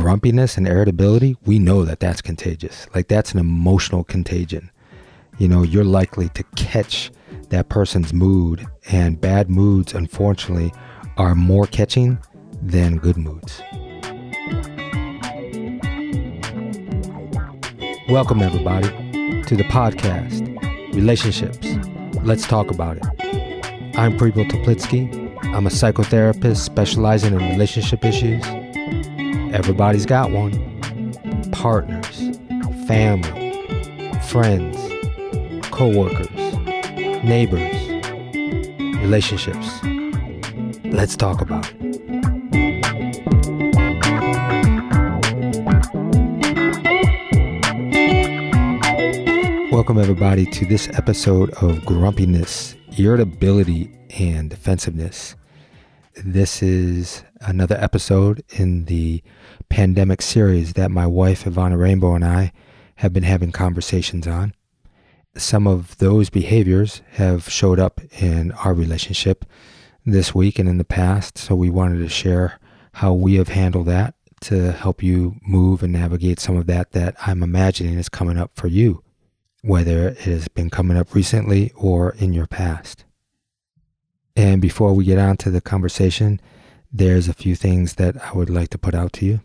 grumpiness and irritability, we know that that's contagious. Like that's an emotional contagion. You know, you're likely to catch that person's mood, and bad moods, unfortunately, are more catching than good moods. Welcome, everybody, to the podcast, Relationships. Let's talk about it. I'm Preble Toplitsky. I'm a psychotherapist specializing in relationship issues. Everybody's got one partners, family, friends, co workers, neighbors, relationships. Let's talk about it. Welcome, everybody, to this episode of Grumpiness, Irritability, and Defensiveness. This is another episode in the pandemic series that my wife, Ivana Rainbow, and I have been having conversations on. Some of those behaviors have showed up in our relationship this week and in the past, so we wanted to share how we have handled that to help you move and navigate some of that that I'm imagining is coming up for you, whether it has been coming up recently or in your past. And before we get on to the conversation, there's a few things that I would like to put out to you.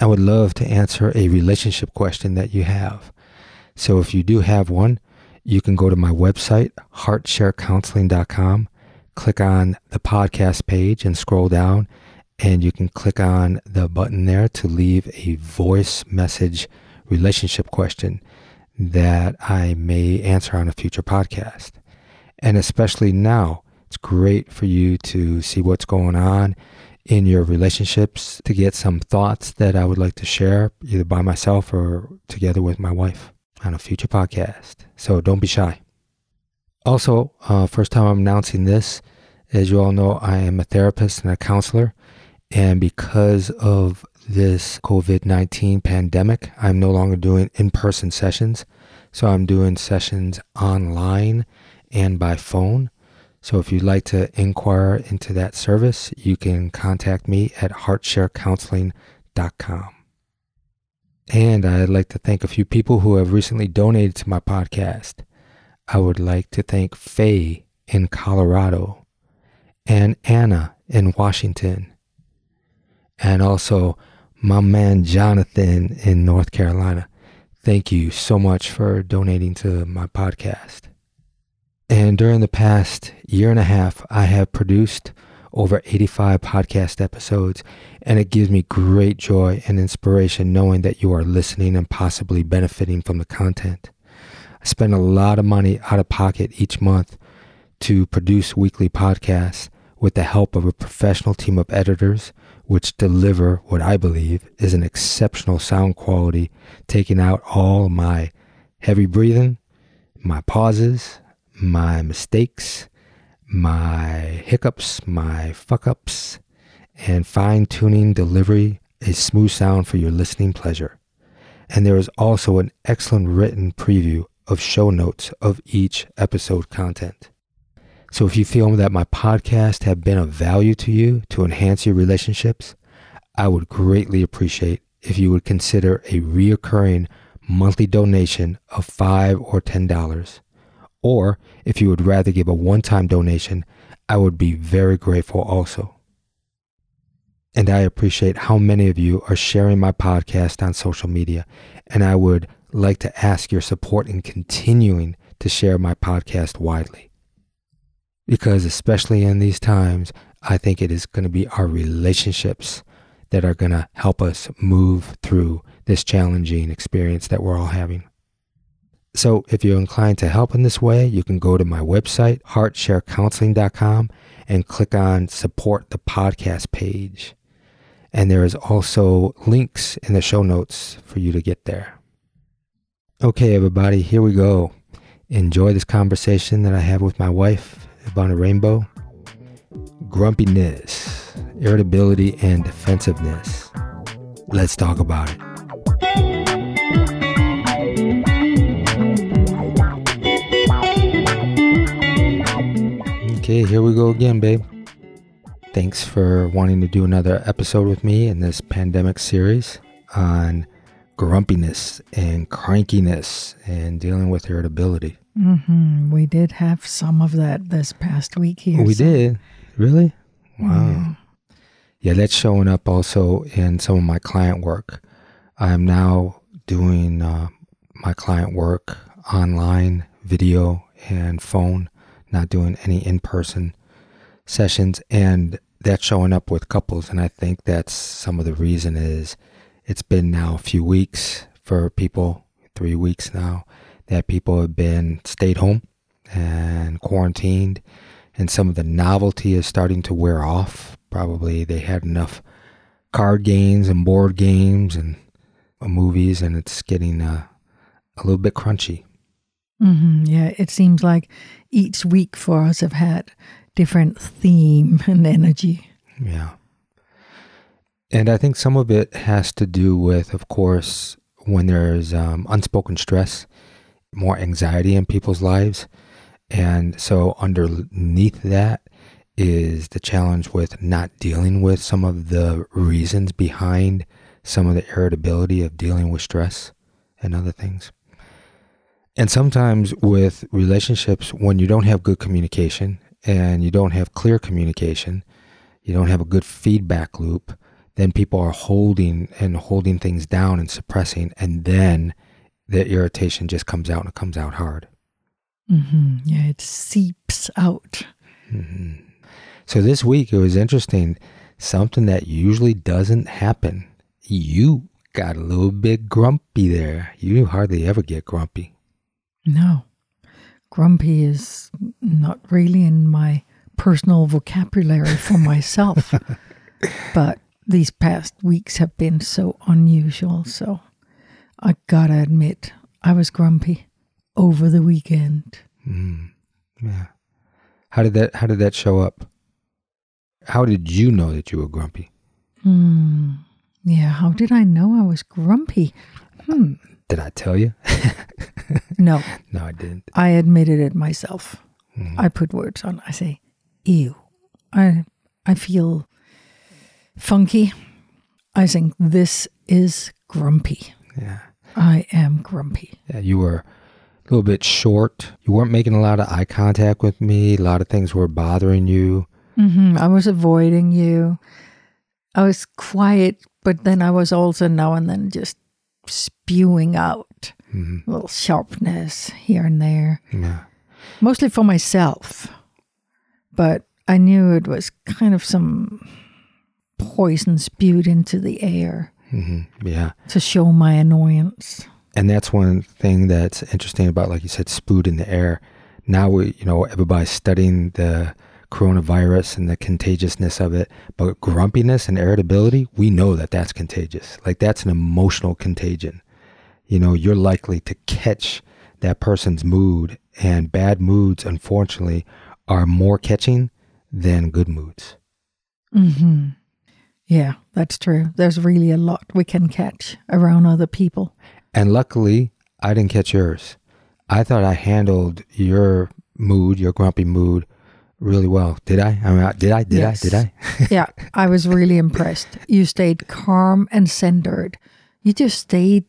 I would love to answer a relationship question that you have. So if you do have one, you can go to my website, heartsharecounseling.com, click on the podcast page and scroll down, and you can click on the button there to leave a voice message relationship question that I may answer on a future podcast. And especially now, it's great for you to see what's going on in your relationships, to get some thoughts that I would like to share either by myself or together with my wife on a future podcast. So don't be shy. Also, uh, first time I'm announcing this, as you all know, I am a therapist and a counselor. And because of this COVID 19 pandemic, I'm no longer doing in person sessions. So I'm doing sessions online and by phone. So if you'd like to inquire into that service, you can contact me at heartsharecounseling.com. And I'd like to thank a few people who have recently donated to my podcast. I would like to thank Faye in Colorado and Anna in Washington, and also my man Jonathan in North Carolina. Thank you so much for donating to my podcast. And during the past year and a half, I have produced over 85 podcast episodes, and it gives me great joy and inspiration knowing that you are listening and possibly benefiting from the content. I spend a lot of money out of pocket each month to produce weekly podcasts with the help of a professional team of editors, which deliver what I believe is an exceptional sound quality, taking out all my heavy breathing, my pauses, my mistakes, my hiccups, my fuck ups, and fine tuning delivery a smooth sound for your listening pleasure. And there is also an excellent written preview of show notes of each episode content. So if you feel that my podcast have been of value to you to enhance your relationships, I would greatly appreciate if you would consider a reoccurring monthly donation of five or ten dollars or if you would rather give a one time donation, I would be very grateful also. And I appreciate how many of you are sharing my podcast on social media. And I would like to ask your support in continuing to share my podcast widely. Because, especially in these times, I think it is going to be our relationships that are going to help us move through this challenging experience that we're all having. So if you're inclined to help in this way, you can go to my website, heartsharecounseling.com, and click on support the podcast page. And there is also links in the show notes for you to get there. Okay, everybody, here we go. Enjoy this conversation that I have with my wife, Ivana Rainbow. Grumpiness, irritability, and defensiveness. Let's talk about it. Okay, here we go again, babe. Thanks for wanting to do another episode with me in this pandemic series on grumpiness and crankiness and dealing with irritability. hmm We did have some of that this past week here. we so- did? Really? Wow. Yeah. Yeah, that's showing up also in some of my client work. I'm now doing uh, my client work online, video, and phone, not doing any in person sessions. And that's showing up with couples. And I think that's some of the reason is it's been now a few weeks for people, three weeks now, that people have been stayed home and quarantined. And some of the novelty is starting to wear off. Probably they had enough card games and board games and movies, and it's getting uh, a little bit crunchy. Hmm Yeah, it seems like each week for us have had different theme and energy. Yeah. And I think some of it has to do with, of course, when there's um, unspoken stress, more anxiety in people's lives. And so, underneath that is the challenge with not dealing with some of the reasons behind some of the irritability of dealing with stress and other things. And sometimes with relationships, when you don't have good communication and you don't have clear communication, you don't have a good feedback loop, then people are holding and holding things down and suppressing, and then the irritation just comes out and it comes out hard. hmm Yeah, it seeps out. hmm So this week it was interesting. Something that usually doesn't happen. You got a little bit grumpy there. You hardly ever get grumpy. No, grumpy is not really in my personal vocabulary for myself. but these past weeks have been so unusual. So I gotta admit, I was grumpy over the weekend. Mm, yeah. How did that How did that show up? How did you know that you were grumpy? Hmm. Yeah, how did I know I was grumpy? Hmm. Did I tell you? No, no, I didn't. I admitted it myself. Mhm. I put words on. I say, "Ew." I I feel funky. I think this is grumpy. Yeah. I am grumpy. Yeah, you were a little bit short. You weren't making a lot of eye contact with me. A lot of things were bothering you. hmm I was avoiding you. I was quiet, but then I was also now and then just spewing out hmm a little sharpness here and there, Yeah. mostly for myself. But I knew it was kind of some poison spewed into the air hmm Yeah. to show my annoyance. And that's one thing that's interesting about, like you said, spewed in the air. Now we, you know, everybody's studying the coronavirus and the contagiousness of it, but grumpiness and irritability, we know that that's contagious. Like that's an emotional contagion. You know, you're likely to catch that person's mood, and bad moods, unfortunately, are more catching than good moods. hmm Yeah, that's true. There's really a lot we can catch around other people. And luckily, I didn't catch yours. I thought I handled your mood, your grumpy mood, really well. Did I? I mean, did I? Did Yes. I? Did I? yeah, I was really impressed. You stayed calm and centered. You just stayed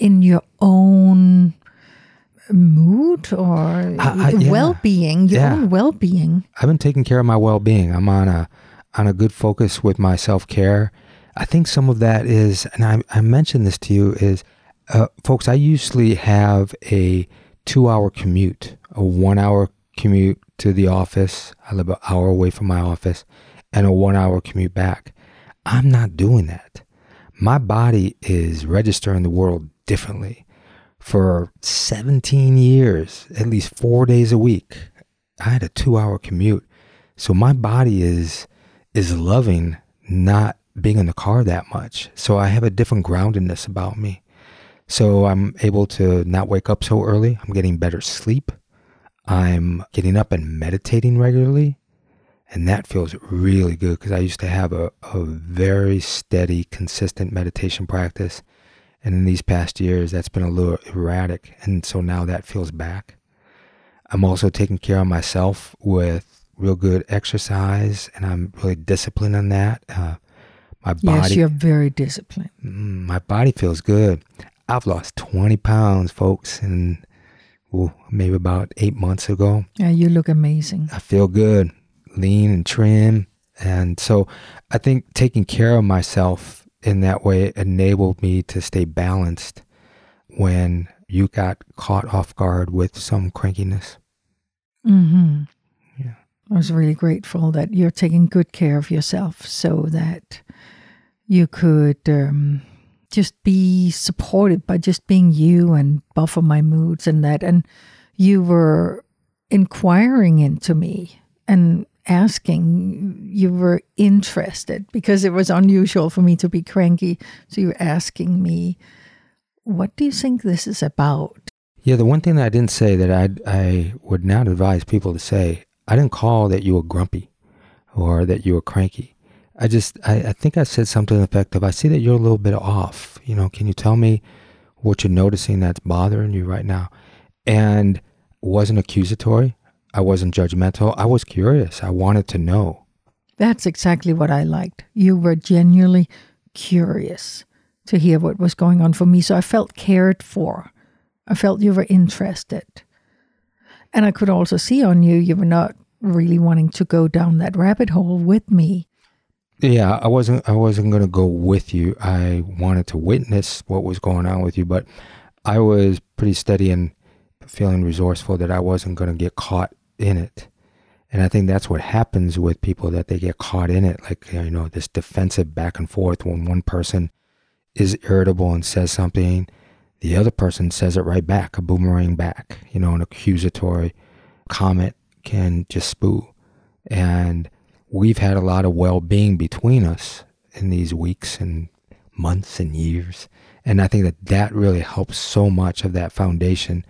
in your own mood or I- I- yeah. well-being, your Yeah. own well-being. I've been taking care of my well-being. I'm on a on a good focus with my self-care. I think some of that is, and I, I mentioned this to you, is uh, folks. I usually have a two-hour commute, a one-hour commute to the office. I live an hour away from my office, and a one-hour commute back. I'm not doing that. My body is registering the world differently. For 17 years, at least four days a week, I had a two-hour commute. So my body is is loving not being in the car that much. So I have a different groundedness about me. So I'm able to not wake up so early. I'm getting better sleep. I'm getting up and meditating regularly. And that feels really good because I used to have a, a very steady, consistent meditation practice. And in these past years, that's been a little erratic. And so now that feels back. I'm also taking care of myself with real good exercise, and I'm really disciplined on that. Uh, my body, Yes, you're very disciplined. Mm, my body feels good. I've lost 20 pounds, folks, and ooh, maybe about eight months ago. Yeah, you look amazing. I feel good, lean and trim. And so I think taking care of myself in that way enabled me to stay balanced when you got caught off guard with some crankiness. hmm Yeah. I was really grateful that you're taking good care of yourself so that you could um, just be supported by just being you and buffer my moods and that. And you were inquiring into me and asking, you were interested because it was unusual for me to be cranky. So you were asking me, what do you think this is about? Yeah, the one thing that I didn't say that I I would not advise people to say, I didn't call that you were grumpy or that you were cranky. I just I, I think I said something to the effect of I see that you're a little bit off. You know, can you tell me what you're noticing that's bothering you right now? And wasn't accusatory. I wasn't judgmental. I was curious. I wanted to know. That's exactly what I liked. You were genuinely curious to hear what was going on for me. So I felt cared for. I felt you were interested. And I could also see on you, you were not really wanting to go down that rabbit hole with me. Yeah, I wasn't I wasn't going to go with you. I wanted to witness what was going on with you, but I was pretty steady and feeling resourceful that I wasn't going to get caught in it. And I think that's what happens with people that they get caught in it like you know this defensive back and forth when one person is irritable and says something, the other person says it right back, a boomerang back, you know, an accusatory comment can just spew. And we've had a lot of well-being between us in these weeks and months and years and i think that that really helps so much of that foundation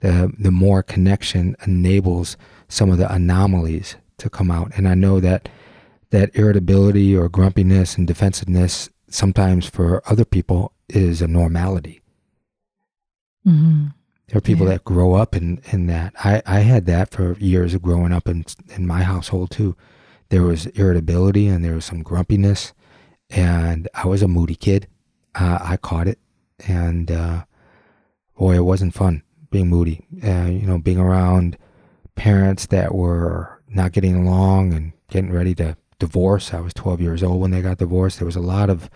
the the more connection enables some of the anomalies to come out and i know that that irritability or grumpiness and defensiveness sometimes for other people is a normality hmm there are people Yeah. that grow up in, in that. I, I had that for years of growing up in, in my household too. There was irritability and there was some grumpiness, and I was a moody kid. Uh, I caught it, and uh, boy, it wasn't fun being moody. Uh, you know, being around parents that were not getting along and getting ready to divorce. I was 12 years old when they got divorced. There was a lot of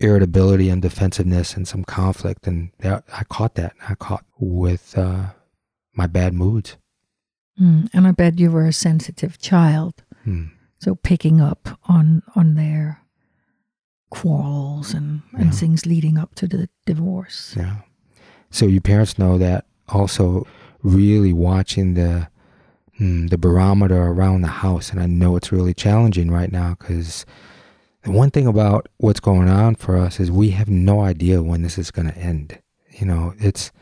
irritability and defensiveness and some conflict, and that, I caught that. I caught with uh, my bad moods. Mm. And I bet you were a sensitive child. Hmm. So picking up on on their quarrels and, and Yeah. things leading up to the divorce. Yeah. So your parents know that also really watching the hmm, the barometer around the house, and I know it's really challenging right now because the one thing about what's going on for us is we have no idea when this is going to end. You know, it's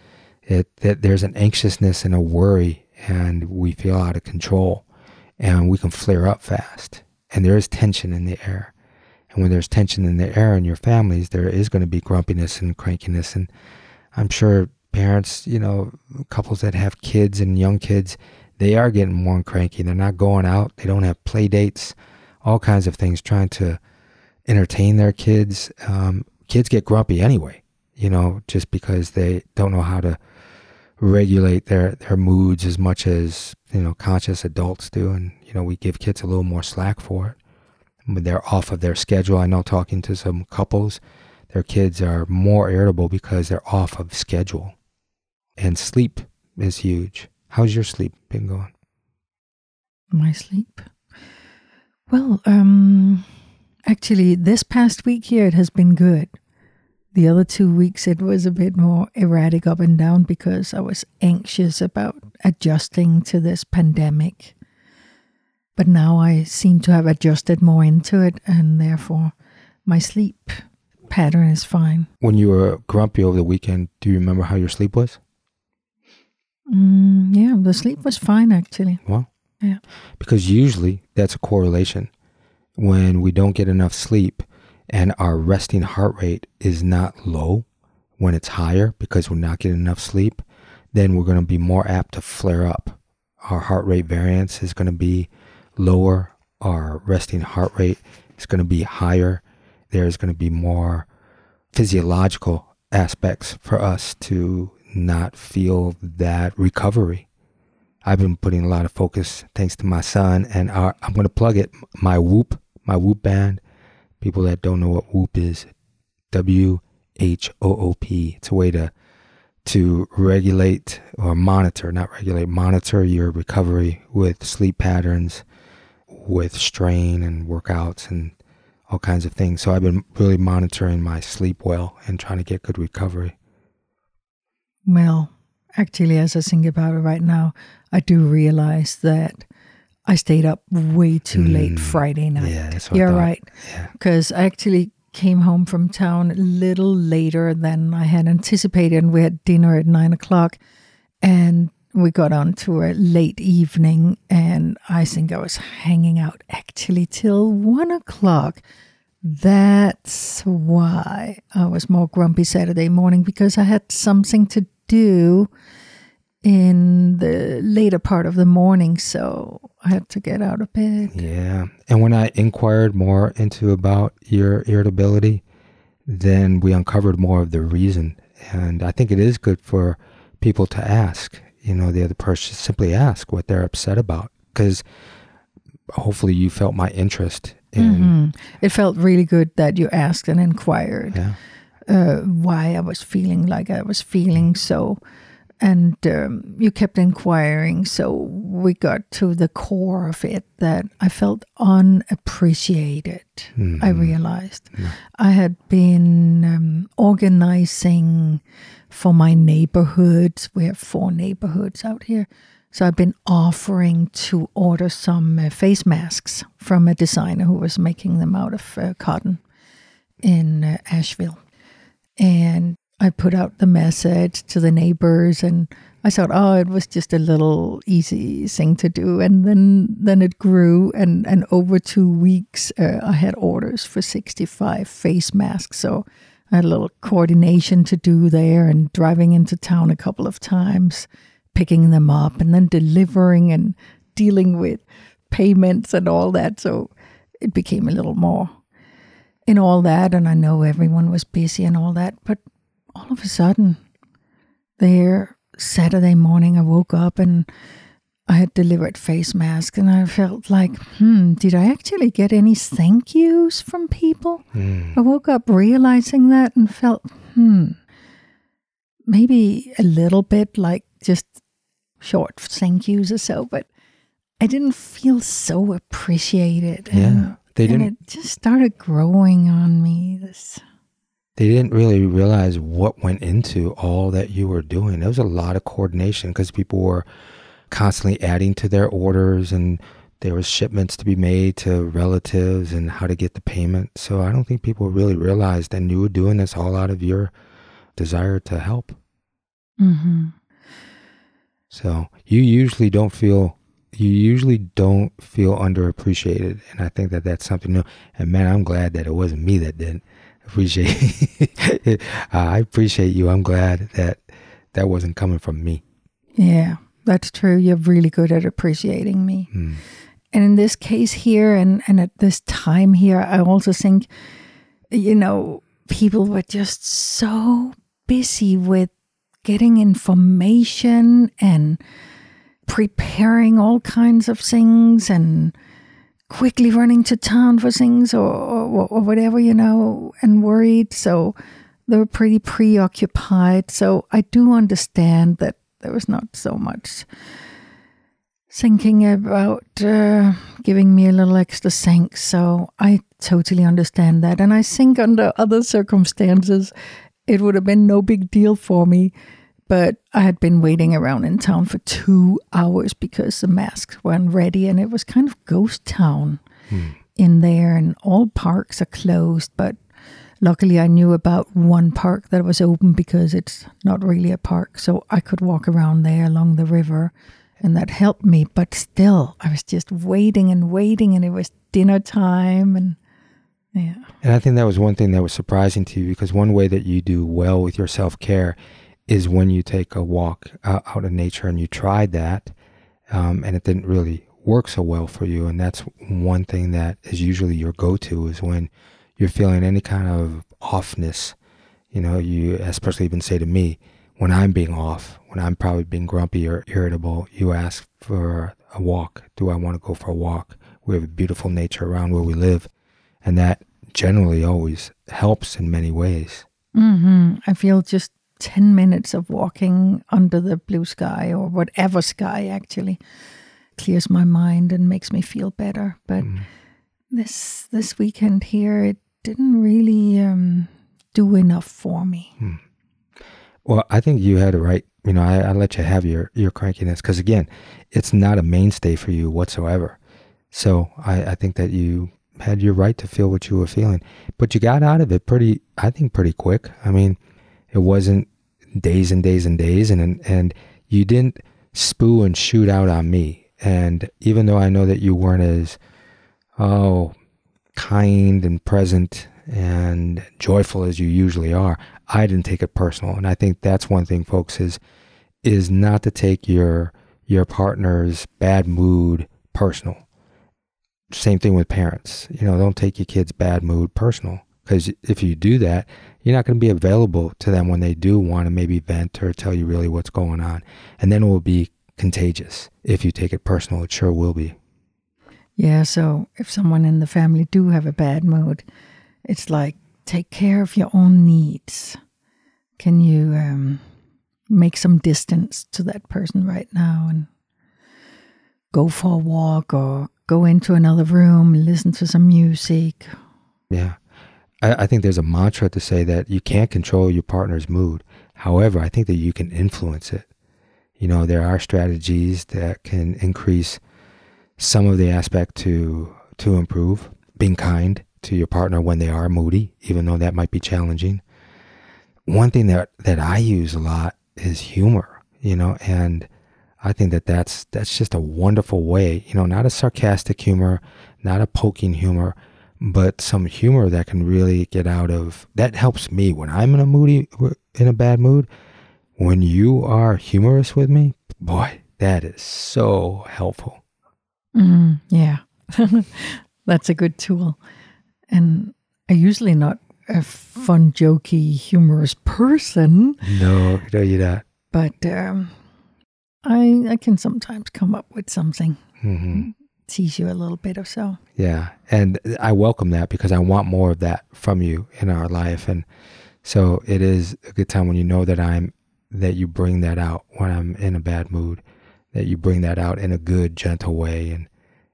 it that there's an anxiousness and a worry, and we feel out of control, and we can flare up fast, and there is tension in the air. And when there's tension in the air in your families, there is going to be grumpiness and crankiness. And I'm sure parents, you know, couples that have kids and young kids, they are getting more cranky. They're not going out. They don't have play dates, all kinds of things, trying to entertain their kids. Um, kids get grumpy anyway, you know, just because they don't know how to regulate their, their moods as much as, you know, conscious adults do. And, you know, we give kids a little more slack for it when they're off of their schedule. I know talking to some couples, their kids are more irritable because they're off of schedule. And sleep is huge. How's your sleep been going? My sleep. Well, um actually this past week here it has been good. The other two weeks it was a bit more erratic up and down because I was anxious about adjusting to this pandemic. But now I seem to have adjusted more into it and therefore my sleep pattern is fine. When you were grumpy over the weekend, do you remember how your sleep was? Mm, yeah, the sleep was fine actually. Well, Yeah. because usually that's a correlation. When we don't get enough sleep and our resting heart rate is not low, when it's higher because we're not getting enough sleep, then we're going to be more apt to flare up. Our heart rate variance is going to be lower our resting heart rate. is going to be higher. There's going to be more physiological aspects for us to not feel that recovery. I've been putting a lot of focus, thanks to my son, and our, I'm going to plug it. My Whoop, my Whoop band. People that don't know what Whoop is, W H O O P. It's a way to to regulate or monitor, not regulate, monitor your recovery with sleep patterns, with strain and workouts and all kinds of things. So I've been really monitoring my sleep well and trying to get good recovery. Well, actually, as I think about it right now, I do realize that I stayed up way too late Mm, Friday night. yeah, that's what You're right. Yeah. Because I actually came home from town a little later than I had anticipated, and we had dinner at nine o'clock, and we got on to a late evening, and I think I was hanging out actually till one o'clock. That's why I was more grumpy Saturday morning because I had something to do in the later part of the morning, so I had to get out of bed. Yeah. And when I inquired more into about your irritability, then we uncovered more of the reason. And I think it is good for people to ask, you know, the other person, simply ask what they're upset about. Because hopefully you felt my interest Mhm. It felt really good that you asked and inquired yeah. uh, why I was feeling like I was feeling so. And um, you kept inquiring. So we got to the core of it that I felt unappreciated. I realized I had been um, organizing for my neighborhoods. We have four neighborhoods out here. So I've been offering to order some uh, face masks from a designer who was making them out of uh, cotton in uh, Asheville. And I put out the message to the neighbors and I thought, oh, it was just a little easy thing to do. And then, then it grew. And, and over two weeks, uh, I had orders for 65 face masks. So I had a little coordination to do there and driving into town a couple of times, picking them up and then delivering and dealing with payments and all that. So it became a little more in all that. And I know everyone was busy and all that. But all of a sudden, there, Saturday morning, I woke up and I had delivered face masks, and I felt like, hmm, did I actually get any thank yous from people? Mm. I woke up realizing that and felt, hmm, maybe a little bit like just short thank yous or so, but I didn't feel so appreciated. Yeah. And, They didn't and it just started growing on me. This, they didn't really realize what went into all that you were doing. There was a lot of coordination because people were constantly adding to their orders and there was shipments to be made to relatives and how to get the payment. So I don't think people really realized and you were doing this all out of your desire to help. hmm So you usually don't feel you usually don't feel underappreciated, and I think that that's something new. And man, I'm glad that it wasn't me that didn't appreciate. it. I appreciate you. I'm glad that that wasn't coming from me. Yeah, that's true. You're really good at appreciating me. Mm. And in this case here, and, and at this time here, I also think, you know, people were just so busy with getting information and preparing all kinds of things and quickly running to town for things or, or, or whatever, you know, and worried. So they were pretty preoccupied. So I do understand that there was not so much thinking about uh, giving me a little extra thanks. So I totally understand that. And I think under other circumstances, it would have been no big deal for me. But I had been waiting around in town for two hours because the masks weren't ready and it was kind of ghost town hmm. in there and all parks are closed. But luckily, I knew about one park that was open because it's not really a park. So I could walk around there along the river and that helped me. But still, I was just waiting and waiting and it was dinner time and yeah. And I think that was one thing that was surprising to you because one way that you do well with your self care is when you take a walk uh, out in nature and you tried that um, and it didn't really work so well for you. And that's one thing that is usually your go to is when you're feeling any kind of offness. You know, you especially even say to me, when I'm being off, when I'm probably being grumpy or irritable, you ask for a walk. Do I want to go for a walk? We have a beautiful nature around where we live. And that generally always helps in many ways. hmm I feel just 10 minutes of walking under the blue sky or whatever sky actually clears my mind and makes me feel better. But Mm. this this weekend here, it didn't really um, do enough for me. Well, I think you had it right. You know, I, I let you have your, your crankiness because, again, it's not a mainstay for you whatsoever. So I, I think that you had your right to feel what you were feeling, but you got out of it pretty, I think, pretty quick. I mean, it wasn't days and days and days, and and, you didn't spew and shoot out on me. And even though I know that you weren't as, oh, kind and present and joyful as you usually are, I didn't take it personal. And I think that's one thing, folks, is is not to take your your partner's bad mood personal. Same thing with parents. You know, don't take your kid's bad mood personal. Because if you do that, you're not going to be available to them when they do want to maybe vent or tell you really what's going on. And then it will be contagious. If you take it personal, it sure will be. Yeah, so if someone in the family do have a bad mood, it's like take care of your own needs. Can you um, make some distance to that person right now and go for a walk or go into another room, and listen to some music? Yeah. I, I think there's a mantra to say that you can't control your partner's mood. However, I think that you can influence it. You know, there are strategies that can increase some of the aspect to to improve. Being kind to your partner when they are moody, even though that might be challenging. One thing that that I use a lot is humor, you know, and I think that that's that's just a wonderful way, you know, not a sarcastic humor, not a poking humor, but some humor that can really get out of that helps me when I'm in a moody in a bad mood. When you are humorous with me, boy, that is so helpful. Mm, yeah, that's a good tool. And I'm usually not a fun, jokey, humorous person. No, I tell you that. but um, I I can sometimes come up with something, hmm tease you a little bit or so. Yeah, and I welcome that because I want more of that from you in our life, and so it is a good time when you know that I'm that you bring that out when I'm in a bad mood, that you bring that out in a good, gentle way, and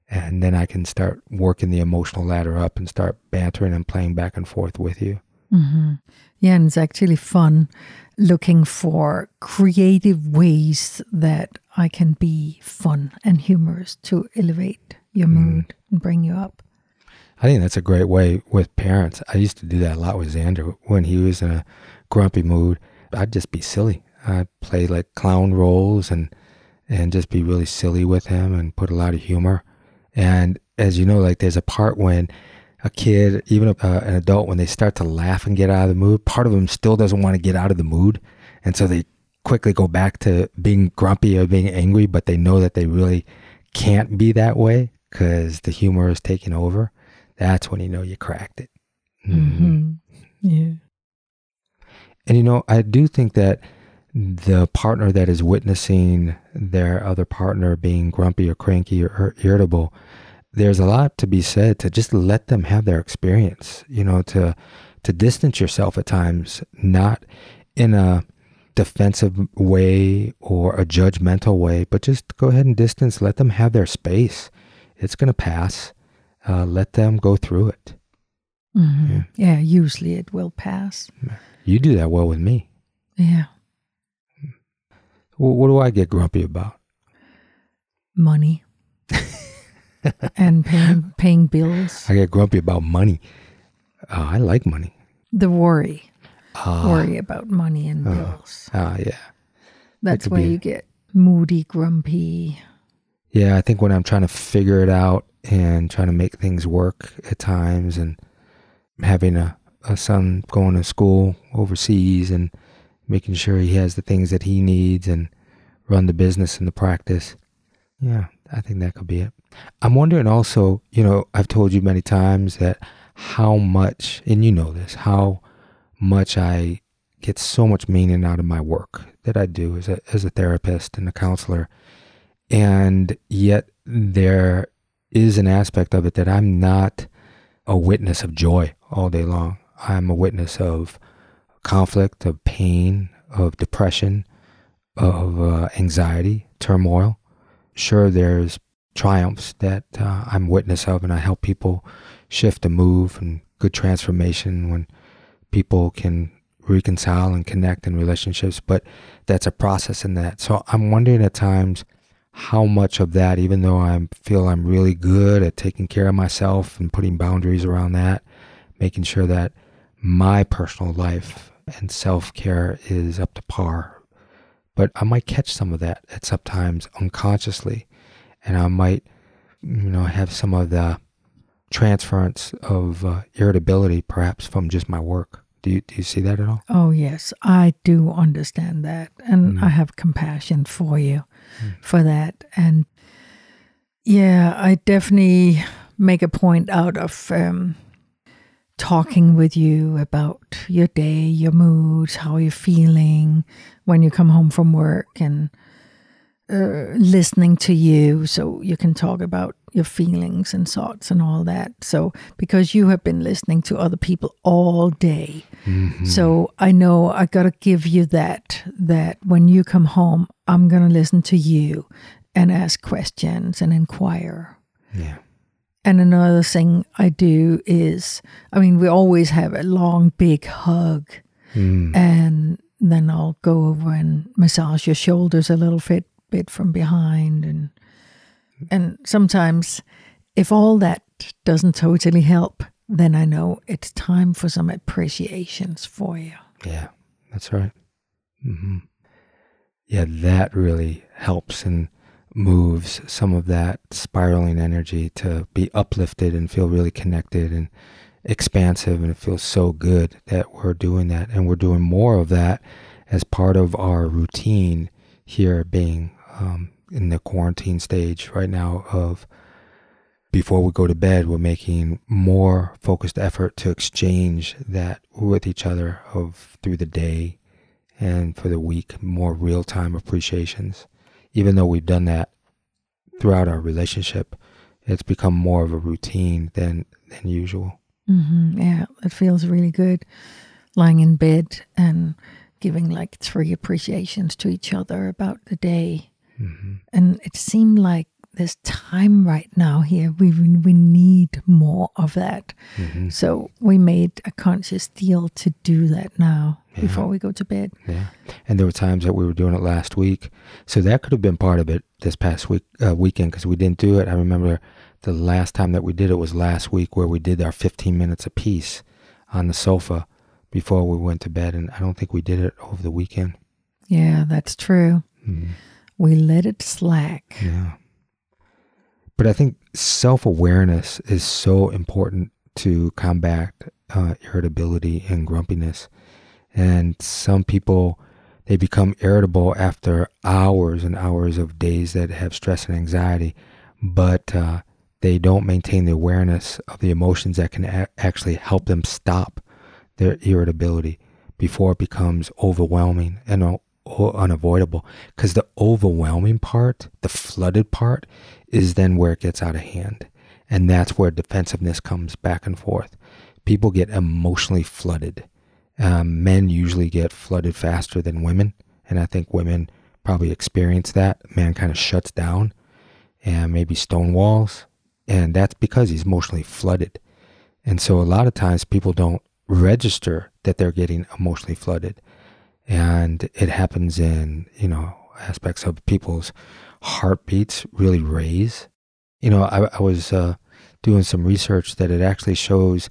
and then I can start working the emotional ladder up and start bantering and playing back and forth with you. Mm-hmm. Yeah, and it's actually fun looking for creative ways that I can be fun and humorous to elevate your mm-hmm. mood and bring you up. I think that's a great way with parents. I used to do that a lot with Xander when he was in a grumpy mood. I'd just be silly. I'd play like clown roles and and just be really silly with him and put a lot of humor. And as you know, like there's a part when a kid, even a, uh, an adult, when they start to laugh and get out of the mood, part of them still doesn't want to get out of the mood, and so they quickly go back to being grumpy or being angry, but they know that they really can't be that way because the humor is taking over. That's when you know you cracked it. Mhm. hmm Yeah. And you know, I do think that the partner that is witnessing their other partner being grumpy or cranky or irritable, there's a lot to be said to just let them have their experience, you know, to to distance yourself at times, not in a defensive way or a judgmental way, but just go ahead and distance, let them have their space. It's going to pass. Uh, let them go through it. hmm Yeah, usually it will pass. You do that well with me. Yeah. Well, what do I get grumpy about? Money and paying, paying bills. I get grumpy about money. Uh, I like money. The worry. Ah, worry about money and bills. ah, yeah. That's where be- you get moody, grumpy. Yeah, I think when I'm trying to figure it out and trying to make things work at times and having a, a son going to school overseas and making sure he has the things that he needs and run the business and the practice. Yeah, I think that could be it. I'm wondering also, you know, I've told you many times that how much, and you know this, how much I get so much meaning out of my work that I do as a, as a therapist and a counselor. And yet there is an aspect of it that I'm not a witness of joy all day long. I'm a witness of conflict, of pain, of depression, of uh, anxiety, turmoil. Sure, there's triumphs that uh, I'm witness of, and I help people shift and move and good transformation when people can reconcile and connect in relationships. But that's a process in that. So I'm wondering at times how much of that, even though I feel I'm really good at taking care of myself and putting boundaries around that, making sure that my personal life and self care is up to par. But I might catch some of that at sometimes unconsciously, and I might, you know, have some of the transference of uh, irritability perhaps from just my work. Do you, do you see that at all? Oh, yes, I do understand that. And mm. I have compassion for you mm. for that. And yeah, I definitely make a point out of um, talking with you about your day, your moods, how you're feeling when you come home from work, and uh, listening to you so you can talk about your feelings and thoughts and all that. So, because you have been listening to other people all day. Mm-hmm. So, I know I got to give you that, that when you come home, I'm going to listen to you and ask questions and inquire. Yeah. And another thing I do is, I mean, we always have a long, big hug. Mm. And then I'll go over and massage your shoulders a little bit bit from behind and and sometimes if all that doesn't totally help then i know it's time for some appreciations for you. Yeah that's right. Mm-hmm. yeah that really helps and moves some of that spiraling energy to be uplifted and feel really connected and expansive and it feels so good that we're doing that and we're doing more of that as part of our routine here being um, in the quarantine stage right now of before we go to bed, we're making more focused effort to exchange that with each other of through the day and for the week, more real time appreciations. Even though we've done that throughout our relationship, it's become more of a routine than than usual. Mm-hmm. Yeah, it feels really good lying in bed and giving like three appreciations to each other about the day Mm-hmm. And it seemed like this time right now here we we need more of that. Mm-hmm. So we made a conscious deal to do that now yeah. before we go to bed. Yeah, and there were times that we were doing it last week, so that could have been part of it this past week uh, weekend because we didn't do it. I remember the last time that we did it was last week where we did our 15 minutes a piece on the sofa before we went to bed, and I don't think we did it over the weekend. Yeah, that's true. Mm-hmm we let it slack. Yeah. But I think self awareness is so important to combat uh, irritability and grumpiness. And some people, they become irritable after hours and hours of days that have stress and anxiety, but uh, they don't maintain the awareness of the emotions that can a- actually help them stop their irritability before it becomes overwhelming and unavoidable because the overwhelming part, the flooded part, is then where it gets out of hand. And that's where defensiveness comes back and forth. People get emotionally flooded. Um, men usually get flooded faster than women. And I think women probably experience that. Man kind of shuts down and maybe stonewalls. And that's because he's emotionally flooded. And so a lot of times people don't register that they're getting emotionally flooded and it happens in you know aspects of people's heartbeats really raise. You know i, I was uh, doing some research that it actually shows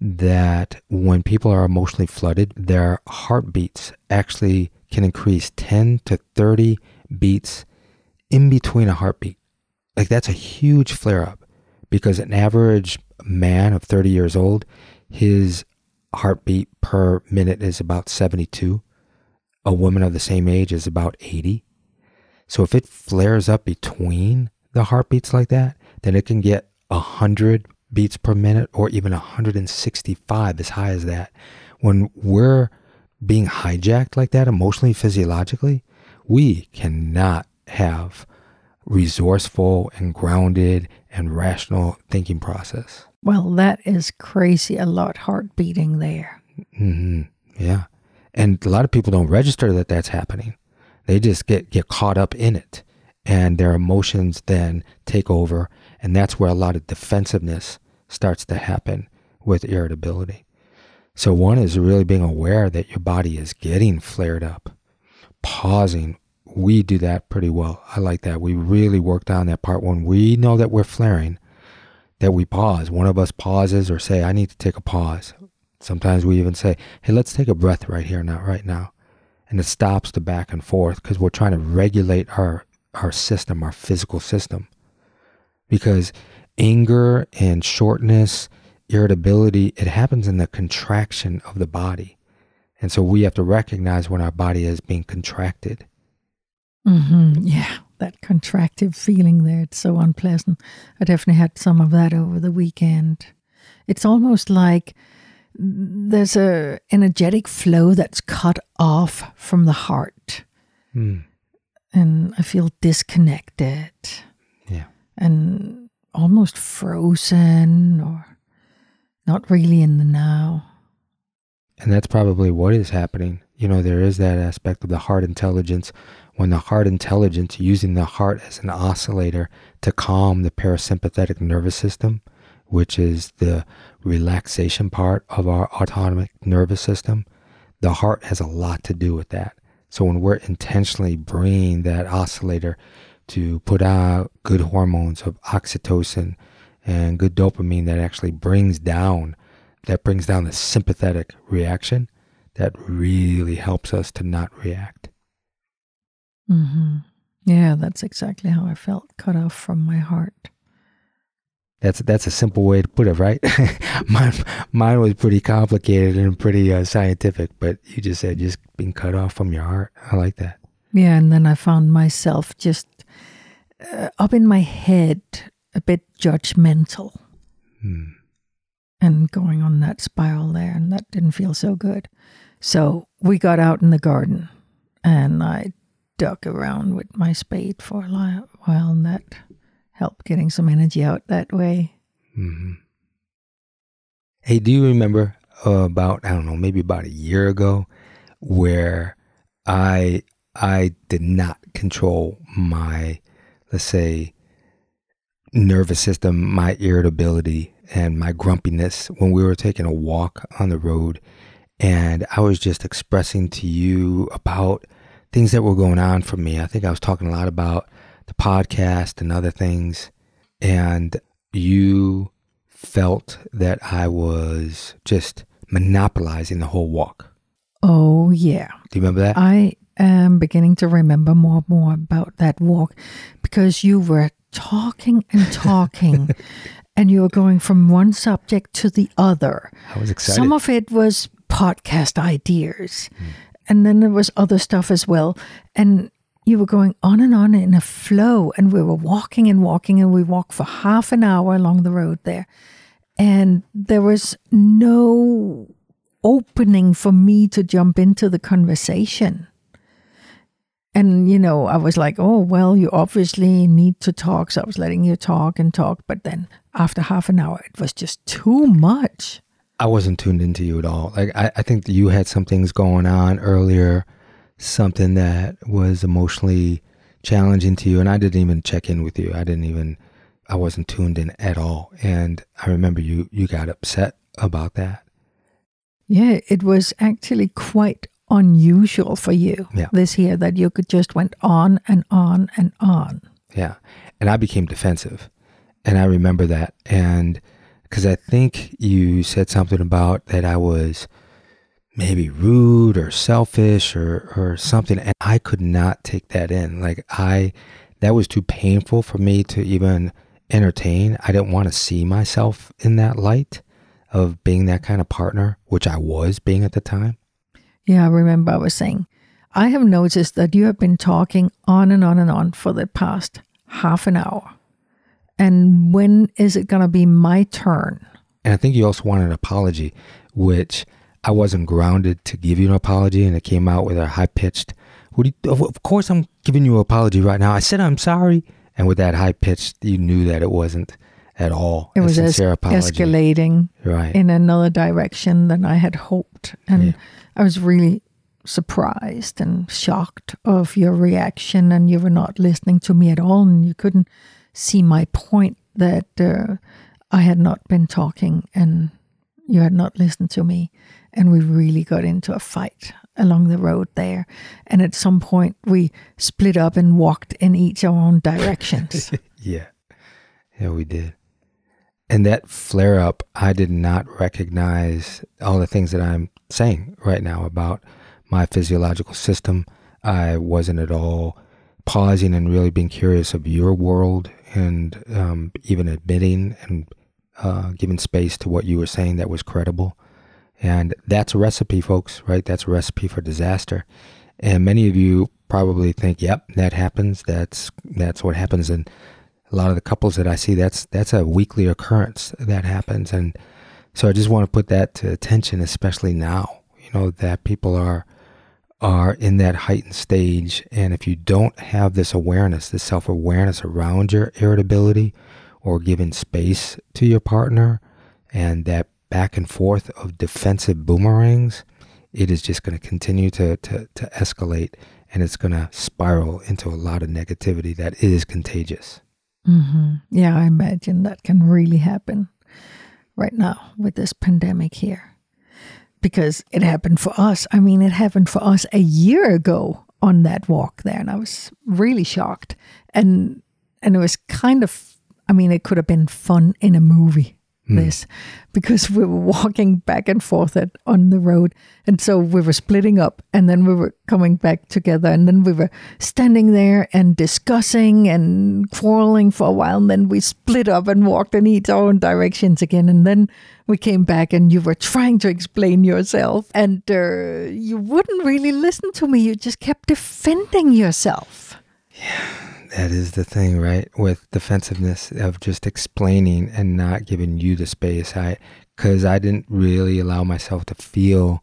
that when people are emotionally flooded their heartbeats actually can increase 10 to 30 beats in between a heartbeat. Like that's a huge flare up because an average man of 30 years old his heartbeat per minute is about 72 a woman of the same age is about 80. So if it flares up between the heartbeats like that, then it can get 100 beats per minute or even 165 as high as that. When we're being hijacked like that emotionally, physiologically, we cannot have resourceful and grounded and rational thinking process. Well, that is crazy. A lot heart beating there. hmm Yeah. And a lot of people don't register that that's happening. They just get, get caught up in it and their emotions then take over. And that's where a lot of defensiveness starts to happen with irritability. So, one is really being aware that your body is getting flared up, pausing. We do that pretty well. I like that. We really worked on that part when we know that we're flaring, that we pause. One of us pauses or say, I need to take a pause. Sometimes we even say, hey, let's take a breath right here, now, right now. And it stops the back and forth because we're trying to regulate our, our system, our physical system. Because anger and shortness, irritability, it happens in the contraction of the body. And so we have to recognize when our body is being contracted. Mm-hmm. Yeah, that contractive feeling there. It's so unpleasant. I definitely had some of that over the weekend. It's almost like there's a energetic flow that's cut off from the heart. Mm. And I feel disconnected Yeah. and almost frozen or not really in the now. And that's probably what is happening. You know, there is that aspect of the heart intelligence. When the heart intelligence, using the heart as an oscillator to calm the parasympathetic nervous system, which is the relaxation part of our autonomic nervous system, the heart has a lot to do with that. So when we're intentionally bringing that oscillator to put out good hormones of oxytocin and good dopamine that actually brings down that brings down the sympathetic reaction that really helps us to not react. hmm Yeah, that's exactly how I felt cut off from my heart. That's that's a simple way to put it, right? mine mine was pretty complicated and pretty uh, scientific, but you just said just being cut off from your heart. I like that. Yeah, and then I found myself just uh, up in my head, a bit judgmental, Hmm. and going on that spiral there, and that didn't feel so good. So we got out in the garden, and I dug around with my spade for a while, and that helped getting some energy out that way. hmm Hey, do you remember about I don't know maybe about a year ago where I I did not control my let's say nervous system, my irritability and my grumpiness when we were taking a walk on the road and I was just expressing to you about things that were going on for me. I think I was talking a lot about podcast and other things and you felt that I was just monopolizing the whole walk. Oh, yeah. Do you remember that? I am beginning to remember more and more about that walk because you were talking and talking and you were going from one subject to the other. I was excited. Some of it was podcast ideas, hmm. and then there was other stuff as well. And you were going on and on in a flow, and we were walking and walking, and we walked for half an hour along the road there. And there was no opening for me to jump into the conversation. And, you know, I was like, oh, well, you obviously need to talk. So I was letting you talk and talk. But then after half an hour, it was just too much. I wasn't tuned into you at all. Like I, I think you had some things going on earlier, something that was emotionally challenging to you, and I didn't even check in with you. I didn't even I wasn't tuned in at all. And I remember you you got upset about that. Yeah, it was actually quite unusual for you Yeah. this year that you could just went on and on and on. Yeah. And I became defensive. And I remember that. And because I think you said something about that I was maybe rude or selfish or, or something. And I could not take that in. Like, I, that was too painful for me to even entertain. I didn't want to see myself in that light of being that kind of partner, which I was being at the time. Yeah, I remember I was saying, I have noticed that you have been talking on and on and on for the past half an hour. And when is it going to be my turn? And I think you also want an apology, which I wasn't grounded to give you an apology, and it came out with a high pitched. Of course, I'm giving you an apology right now. I said I'm sorry, and with that high pitched, you knew that it wasn't at all. It was es- escalating right. in another direction than I had hoped, and yeah. I was really surprised and shocked of your reaction, and you were not listening to me at all, and you couldn't see my point that uh, I had not been talking and you had not listened to me, and we really got into a fight along the road there. And at some point, we split up and walked in each our own directions. yeah, yeah, we did. And that flare up, I did not recognize all the things that I'm saying right now about my physiological system. I wasn't at all pausing and really being curious of your world and um, even admitting and uh, giving space to what you were saying that was credible. And that's a recipe, folks, right? That's a recipe for disaster. And many of you probably think, "Yep, that happens. That's that's what happens." And a lot of the couples that I see, that's that's a weekly occurrence that happens. And so I just want to put that to attention, especially now. You know that people are are in that heightened stage, and if you don't have this awareness, this self awareness around your irritability, or giving space to your partner, and that back and forth of defensive boomerangs, it is just going to continue to, to, to escalate and it's going to spiral into a lot of negativity that is contagious. Mm-hmm. Yeah, I imagine that can really happen right now with this pandemic here. Because it happened for us. I mean, it happened for us a year ago on that walk there, and I was really shocked. And and it was kind of I mean, it could have been fun in a movie mm. this because we were walking back and forth at, on the road. And so we were splitting up and then we were coming back together. And then we were standing there and discussing and quarreling for a while. And then we split up and walked in each own directions again. And then we came back and you were trying to explain yourself and uh, you wouldn't really listen to me. You just kept defending yourself. Yeah that is the thing, right? With defensiveness of just explaining and not giving you the space. I, because I didn't really allow myself to feel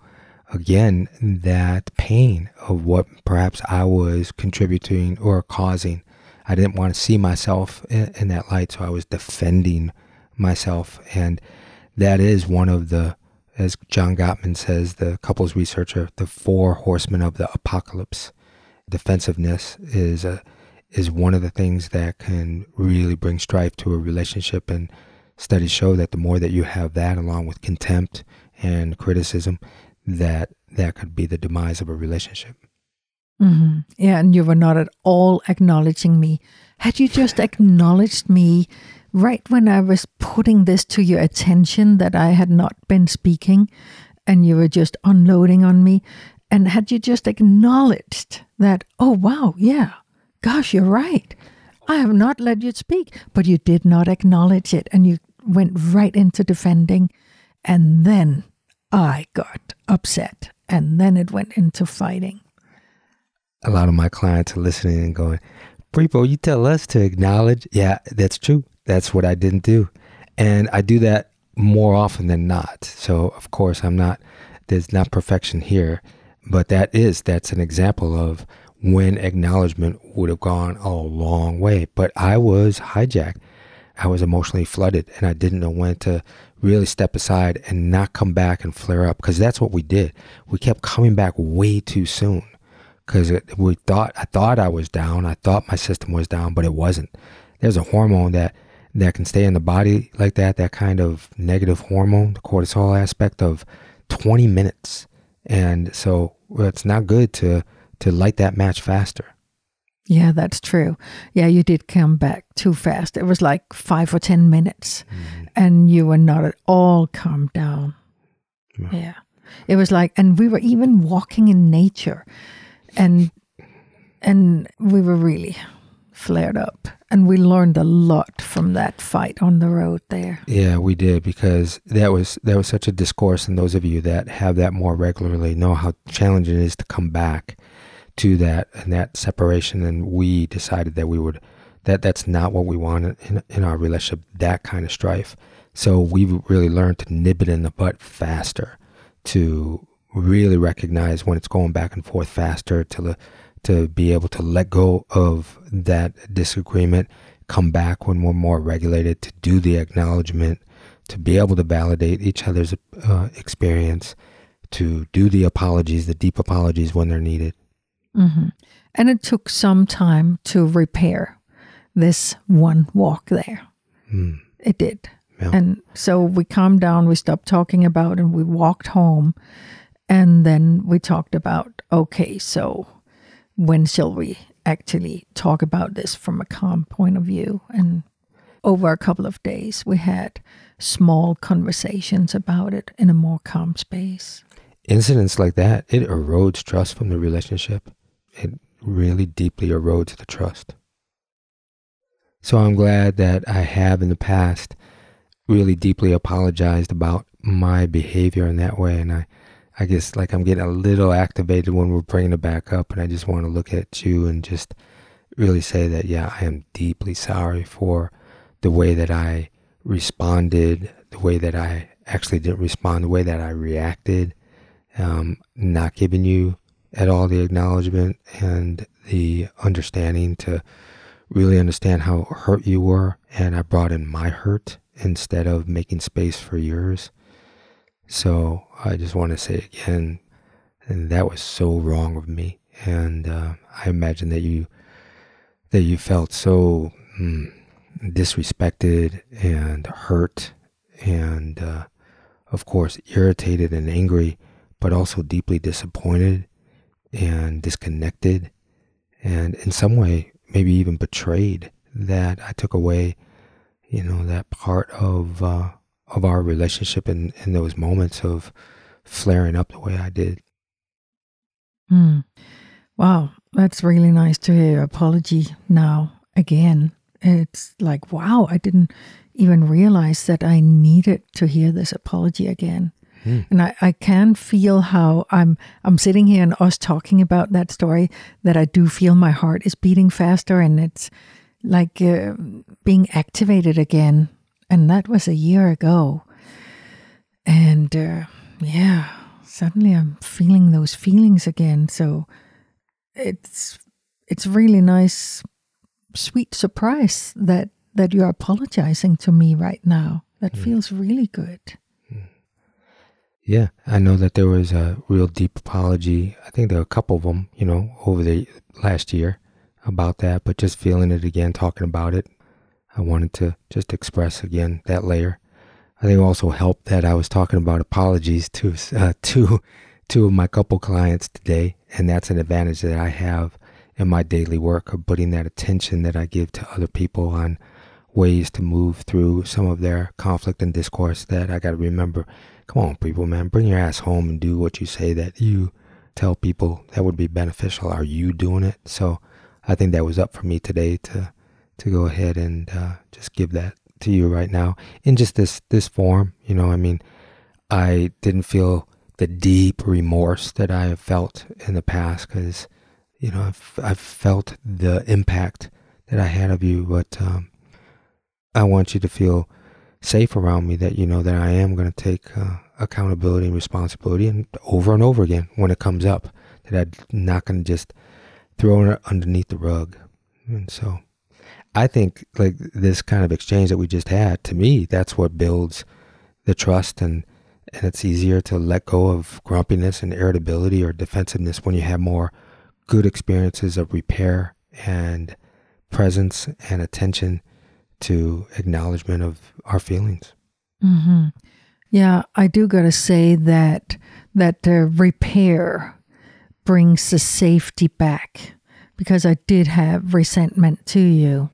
again that pain of what perhaps I was contributing or causing. I didn't want to see myself in, in that light, so I was defending myself. And that is one of the, as John Gottman says, the couples researcher, the four horsemen of the apocalypse. Defensiveness is a is one of the things that can really bring strife to a relationship. And studies show that the more that you have that, along with contempt and criticism, that that could be the demise of a relationship. Mm-hmm. Yeah, and you were not at all acknowledging me. Had you just acknowledged me right when I was putting this to your attention that I had not been speaking and you were just unloading on me, and had you just acknowledged that, oh, wow, yeah, Gosh, you're right. I have not let you speak, but you did not acknowledge it and you went right into defending. And then I got upset and then it went into fighting. A lot of my clients are listening and going, Prepo, you tell us to acknowledge. Yeah, that's true. That's what I didn't do. And I do that more often than not. So, of course, I'm not, there's not perfection here, but that is, that's an example of when acknowledgement would have gone a long way. But I was hijacked. I was emotionally flooded and I didn't know when to really step aside and not come back and flare up because that's what we did. We kept coming back way too soon because we thought I thought I was down. I thought my system was down, but it wasn't. There's a hormone that that can stay in the body like that, that kind of negative hormone, the cortisol aspect of 20 minutes. And so it's not good to to light that match faster. Yeah, that's true. Yeah, you did come back too fast. It was like five or 10 minutes, mm. and you were not at all calmed down. Yeah. yeah. It was like, and we were even walking in nature, and and we were really flared up and we learned a lot from that fight on the road there yeah we did because that was that was such a discourse and those of you that have that more regularly know how challenging it is to come back to that and that separation and we decided that we would that that's not what we want in, in our relationship, that kind of strife. So we've really learned to nib it in the butt faster, to really recognize when it's going back and forth faster, to to be able to let go of that disagreement, come back when we're more regulated, to do the acknowledgement, to be able to validate each other's uh, experience, to do the apologies, the deep apologies when they're needed. Mm-hmm. And it took some time to repair this one walk there. Mm. It did. Yeah. And so we calmed down, we stopped talking about it, and we walked home. And then we talked about okay, so when shall we actually talk about this from a calm point of view? And over a couple of days, we had small conversations about it in a more calm space. Incidents like that, it erodes trust from the relationship. It really deeply erodes the trust. So I'm glad that I have in the past really deeply apologized about my behavior in that way. And I, I guess like I'm getting a little activated when we're bringing it back up. And I just want to look at you and just really say that, yeah, I am deeply sorry for the way that I responded, the way that I actually didn't respond, the way that I reacted, um, not giving you at all the acknowledgement and the understanding to really understand how hurt you were. And I brought in my hurt instead of making space for yours. So I just want to say again, that was so wrong of me. And uh, I imagine that you that you felt so mm, disrespected and hurt, and uh, of course irritated and angry, but also deeply disappointed and disconnected, and in some way maybe even betrayed that I took away, you know, that part of uh, of our relationship in in those moments of flaring up the way I did. Hmm. Wow, that's really nice to hear apology now again. It's like, wow, I didn't even realize that I needed to hear this apology again. Mm. And I, I can feel how I'm I'm sitting here and us talking about that story that I do feel my heart is beating faster and it's like uh, being activated again. And that was a year ago. And uh, yeah, suddenly I'm feeling those feelings again. So it's it's really nice, sweet surprise that that you're apologizing to me right now. That mm. feels really good. Yeah, I know that there was a real deep apology. I think there were a couple of them, you know, over the last year about that, but just feeling it again, talking about it, I wanted to just express again that layer. I think also helped that I was talking about apologies to uh, to two of my couple clients today, and that's an advantage that I have in my daily work of putting that attention that I give to other people on ways to move through some of their conflict and discourse that I got to remember come on, people, man, bring your ass home and do what you say that you tell people that would be beneficial. Are you doing it? So I think that was up for me today to to go ahead and uh, just give that to you right now in just this this form. You know, I mean, I didn't feel the deep remorse that I have felt in the past because you know I've, I've felt the impact that I had of you, but um, I want you to feel safe around me that you know that I am going to take uh, accountability and responsibility and over and over again when it comes up that I'm not going to just throw it underneath the rug. And so I think like this kind of exchange that we just had to me that's what builds the trust and and it's easier to let go of grumpiness and irritability or defensiveness when you have more good experiences of repair and presence and attention to acknowledgement of our feelings. Mm-hmm. Yeah, I do got to say that that uh, repair brings the safety back because I did have resentment to you.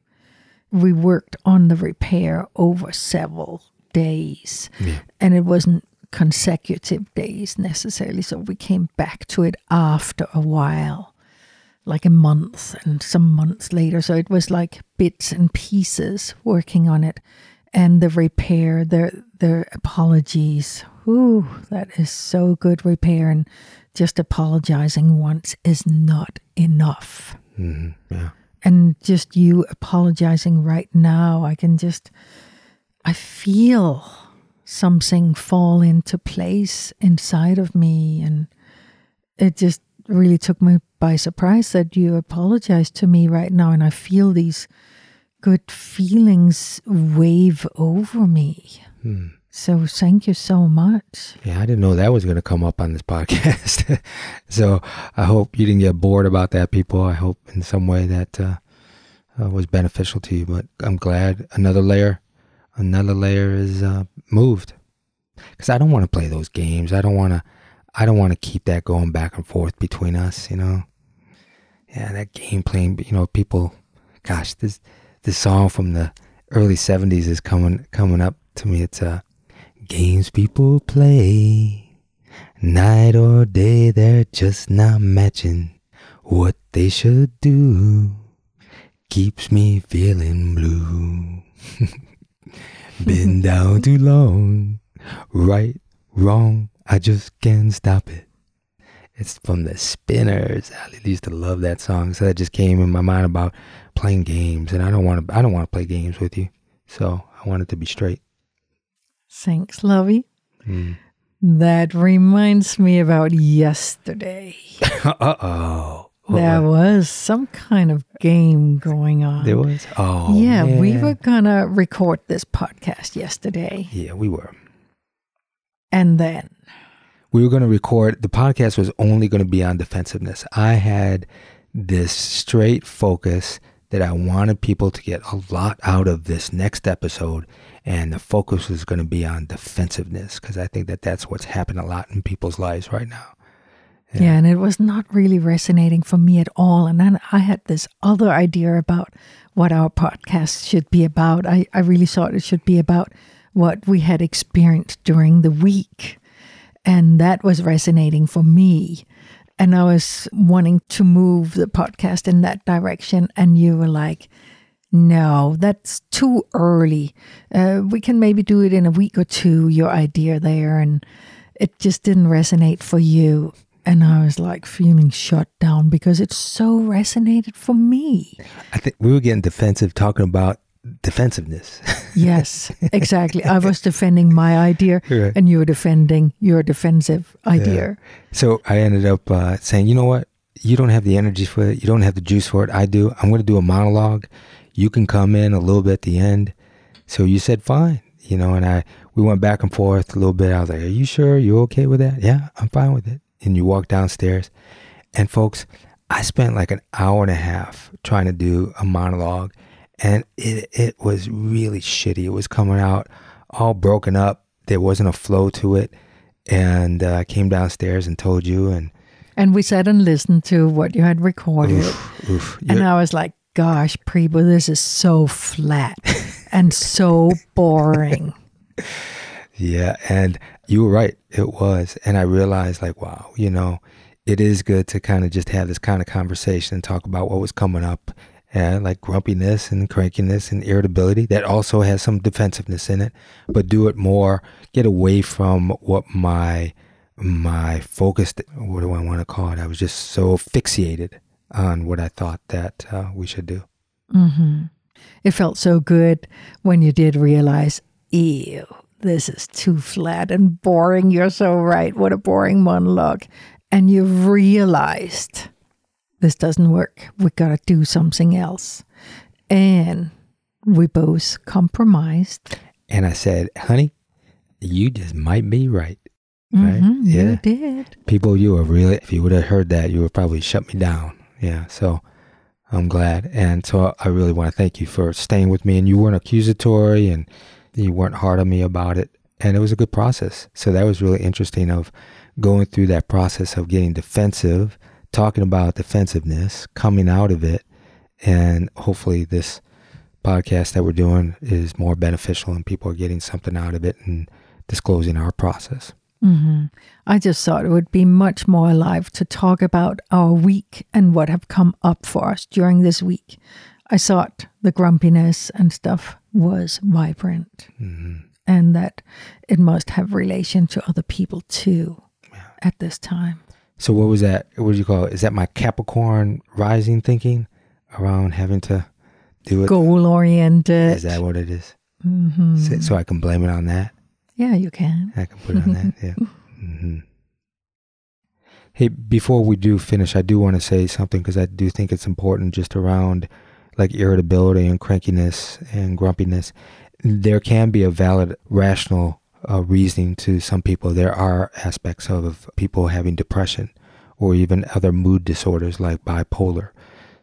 We worked on the repair over several days, yeah. and it wasn't consecutive days necessarily. So we came back to it after a while like a month and some months later. So it was like bits and pieces working on it. And the repair, the the apologies. Ooh, that is so good repair. And just apologizing once is not enough. Mm-hmm. Yeah. And just you apologizing right now, I can just, I feel something fall into place inside of me. And it just really took me by surprise that you apologized to me right now. And I feel these good feelings wave over me. Hmm. So thank you so much. Yeah, I didn't know that was going to come up on this podcast. so I hope you didn't get bored about that, people. I hope in some way that uh, uh, was beneficial to you. But I'm glad another layer, another layer is uh, moved. Because I don't want to play those games. I don't want to. I don't want to keep that going back and forth between us. You know. Yeah, that game playing. You know, people. Gosh, this this song from the early '70s is coming coming up to me. It's uh Games people play, night or day, they're just not matching what they should do. Keeps me feeling blue. Been down too long, right, wrong, I just can't stop it. It's from the Spinners. I used to love that song, so that just came in my mind about playing games, and I don't want to. I don't want to play games with you, so I want it to be straight. Thanks, Lovey. Mm. That reminds me about yesterday. uh oh. There was some kind of game going on. There was? Oh. yeah, we were going to record this podcast yesterday. Yeah, we were. And then, We were going to record, the podcast was only going to be on defensiveness. I had this straight focus that I wanted people to get a lot out of this next episode. And the focus was going to be on defensiveness because I think that that's what's happened a lot in people's lives right now. yeah. and it was not really resonating for me at all. And then I had this other idea about what our podcast should be about. I, I really thought it should be about what we had experienced during the week. And that was resonating for me. And I was wanting to move the podcast in that direction. And you were like, no, that's too early. Uh, we can maybe do it in a week or two, your idea there. And it just didn't resonate for you. And I was like feeling shut down because it so resonated for me. I think we were getting defensive talking about defensiveness. Yes, exactly. I was defending my idea Right. and you were defending your defensive idea. So I ended up uh, saying, you know what? You don't have the energy for it. You don't have the juice for it. I do. I'm going to do a monologue. You can come in a little bit at the end. So you said, fine. You know, and I we went back and forth a little bit. I was like, are you sure? You okay with that? Yeah, I'm fine with it. And you walk downstairs. And folks, I spent like an hour and a half trying to do a monologue. And it, it was really shitty. It was coming out all broken up. There wasn't a flow to it. And uh, I came downstairs and told you, and And we sat and listened to what you had recorded. oof, oof, And I was like, gosh, Prebo, this is so flat and so boring. yeah. And you were right. It was. And I realized, like, wow, you know, it is good to kind of just have this kind of conversation and talk about what was coming up. And like grumpiness and crankiness and irritability that also has some defensiveness in it, but do it more, get away from what my my focus what do I want to call it? I was just so fixated on what I thought that uh, we should do. Mm-hmm. It felt so good when you did realize, ew, this is too flat and boring. You're so right. What a boring monologue. And you realized this doesn't work. We got to do something else. And we both compromised. And I said, honey, you just might be right. Right? Mhm, Yeah. You did. People, you were really, if you would have heard that, you would probably shut me down. Yeah. So I'm glad. And so I really want to thank you for staying with me. And you weren't accusatory and you weren't hard on me about it. And it was a good process. So that was really interesting of going through that process of getting defensive, talking about defensiveness, coming out of it. And hopefully this podcast that we're doing is more beneficial and people are getting something out of it and disclosing our process. hmm I just thought it would be much more alive to talk about our week and what have come up for us during this week. I thought the grumpiness and stuff was vibrant Mhm. and that it must have relation to other people too at this time. So what was that? What do you call it? Is that my Capricorn rising thinking? around having to do it? Goal oriented. Is that what it is? hmm So, so I can blame it on that. Yeah, you can. I can put it on that. Yeah. hmm Hey, before we do finish, I do want to say something because I do think it's important just around like irritability and crankiness and grumpiness. There can be a valid, rational uh, reasoning to some people. There are aspects of people having depression or even other mood disorders like bipolar.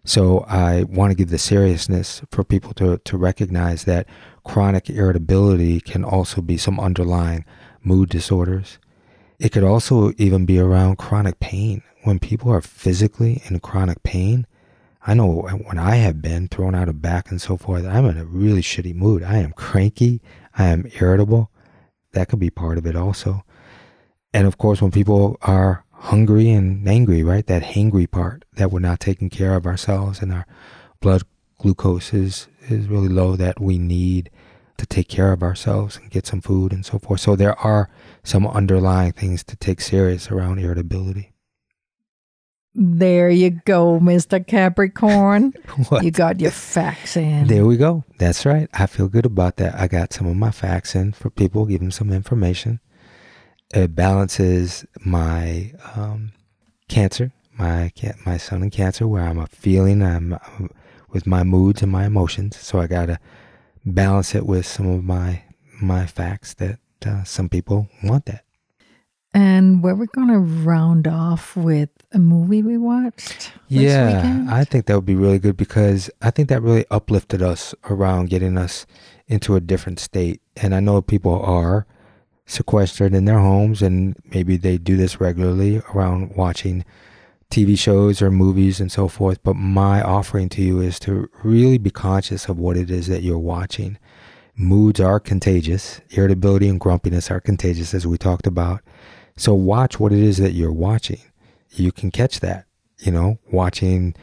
So I want to give the seriousness for people to, to recognize that chronic irritability can also be some underlying mood disorders. It could also even be around chronic pain. When people are physically in chronic pain, I know when I have been thrown out of back and so forth, I'm in a really shitty mood. I am cranky. I am irritable. That could be part of it also. And of course, when people are hungry and angry, right? That hangry part that we're not taking care of ourselves and our blood glucose is, is really low that we need to take care of ourselves and get some food and so forth. So there are some underlying things to take serious around irritability. There you go, Mr. Capricorn. What? You got your facts in. There we go. That's right. I feel good about that. I got some of my facts in for people, give them some information. It balances my um, cancer, my my sun in cancer, where I'm a feeling, I'm, I'm with my moods and my emotions. So I gotta balance it with some of my my facts that uh, some people want that. And where we're going to round off with a movie we watched this Yeah, weekend. I think that would be really good because I think that really uplifted us around getting us into a different state. And I know people are sequestered in their homes and maybe they do this regularly around watching TV shows or movies and so forth. But my offering to you is to really be conscious of what it is that you're watching. Moods are contagious. Irritability and grumpiness are contagious, as we talked about. So watch what it is that you're watching. You can catch that, you know, watching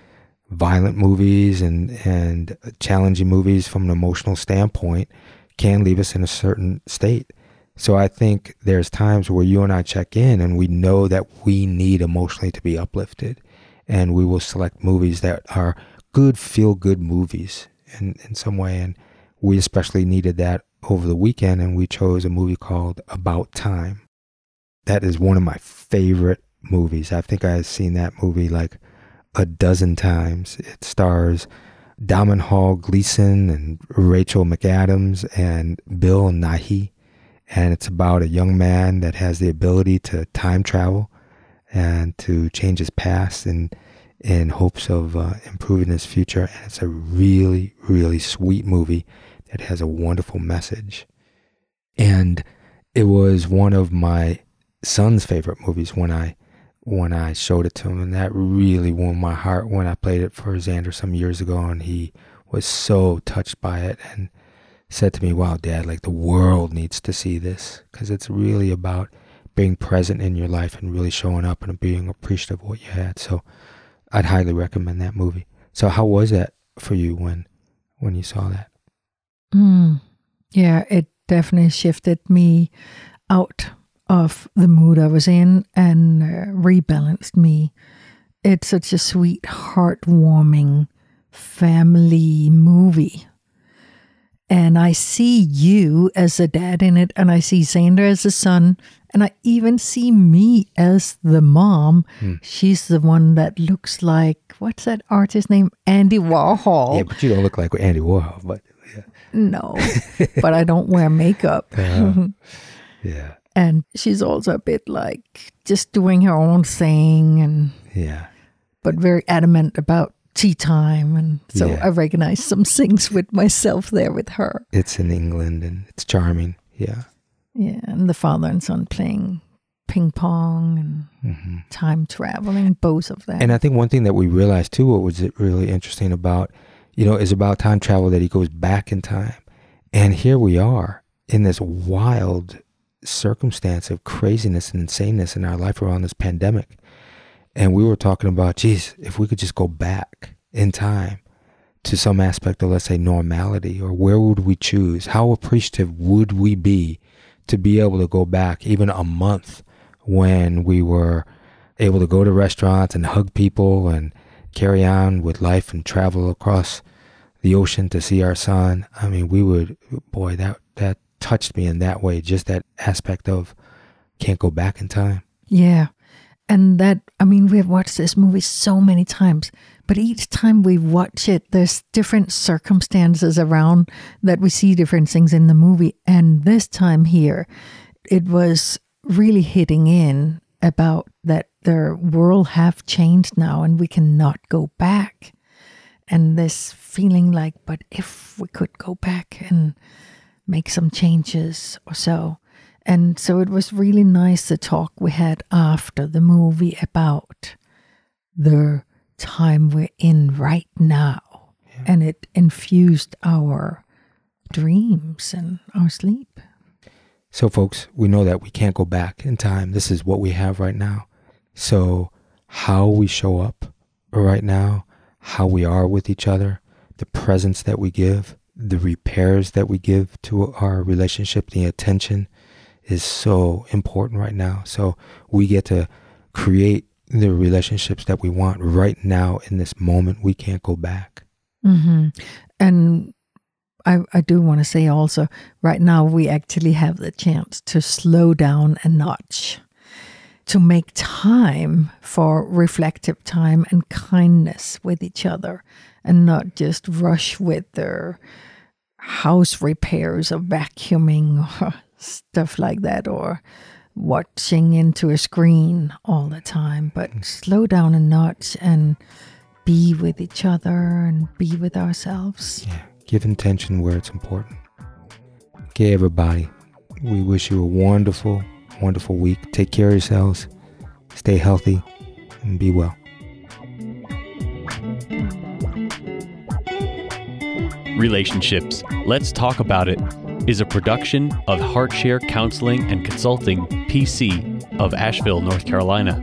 violent movies and, and challenging movies from an emotional standpoint can leave us in a certain state. So I think there's times where you and I check in and we know that we need emotionally to be uplifted. And we will select movies that are good, feel good movies in, in some way. And we especially needed that over the weekend. And we chose a movie called About Time. That is one of my favorite movies. I think I've seen that movie like a dozen times. It stars Domhnall Gleeson and Rachel McAdams and Bill Nighy and it's about a young man that has the ability to time travel and to change his past in in hopes of uh, improving his future. And it's a really, really sweet movie that has a wonderful message. And it was one of my son's favorite movies when I when I showed it to him, and that really warmed my heart when I played it for Xander some years ago, and he was so touched by it and said to me, Wow, dad, like the world needs to see this because it's really about being present in your life and really showing up and being appreciative of what you had. So I'd highly recommend that movie. So how was that for you when when you saw that? Mm. Yeah, it definitely shifted me out of the mood I was in and uh, rebalanced me. It's such a sweet, heartwarming family movie. And I see you as a dad in it, and I see Xander as a son, and I even see me as the mom. Hmm. She's the one that looks like, what's that artist name? Andy Warhol. Yeah, but you don't look like Andy Warhol, but yeah. No, but I don't wear makeup. Uh, yeah. And she's also a bit like just doing her own thing and Yeah. but very adamant about tea time and so Yeah. I recognize some things with myself there with her. It's in England and it's charming. Yeah. Yeah, and the father and son playing ping pong and hmm time traveling, both of them. And I think one thing that we realized too, what was really interesting about, you know, is about time travel that he goes back in time. And here we are in this wild circumstance of craziness and insaneness in our life around this pandemic. And we were talking about, geez, if we could just go back in time to some aspect of, let's say, normality, or where would we choose? How appreciative would we be to be able to go back even a month when we were able to go to restaurants and hug people and carry on with life and travel across the ocean to see our son. I mean, we would, boy, that, that touched me in that way, just that aspect of can't go back in time. Yeah. And that, I mean, we have watched this movie so many times, but each time we watch it, there's different circumstances around that we see different things in the movie. And this time here, it was really hitting in about that the world have changed now and we cannot go back. And this feeling like, but if we could go back and make some changes or so. And so it was really nice the talk we had after the movie about the time we're in right now. Yeah. And it infused our dreams and our sleep. So, folks, we know that we can't go back in time. This is what we have right now. So, how we show up right now, how we are with each other, the presence that we give, the repairs that we give to our relationship, the attention is so important right now. So, we get to create the relationships that we want right now in this moment. We can't go back. Mm-hmm. And I, I do want to say also, right now, we actually have the chance to slow down a notch, to make time for reflective time and kindness with each other, and not just rush with their house repairs or vacuuming or stuff like that, or watching into a screen all the time, but mm. slow down a notch and be with each other and be with ourselves. Yeah. Give intention where it's important. Okay, everybody. We wish you a wonderful, wonderful week. Take care of yourselves. Stay healthy and be well. Relationships. Let's talk about it is a production of HeartShare Counseling and Consulting, PC, of Asheville, North Carolina.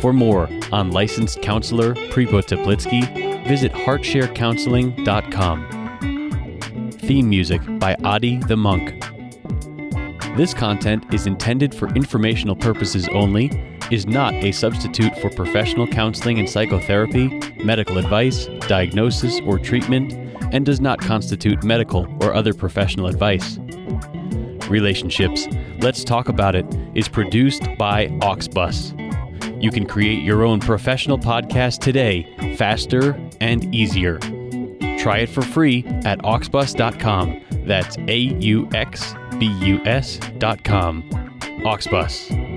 For more on licensed counselor Prepo Teplitsky, visit heartsharecounseling.com. Theme music by Adi the Monk. This content is intended for informational purposes only, is not a substitute for professional counseling and psychotherapy, medical advice, diagnosis, or treatment, and does not constitute medical or other professional advice. Relationships, Let's Talk About It, is produced by Auxbus. You can create your own professional podcast today, faster and easier. Try it for free at auxbus.com. That's A U X B U S.com. Auxbus.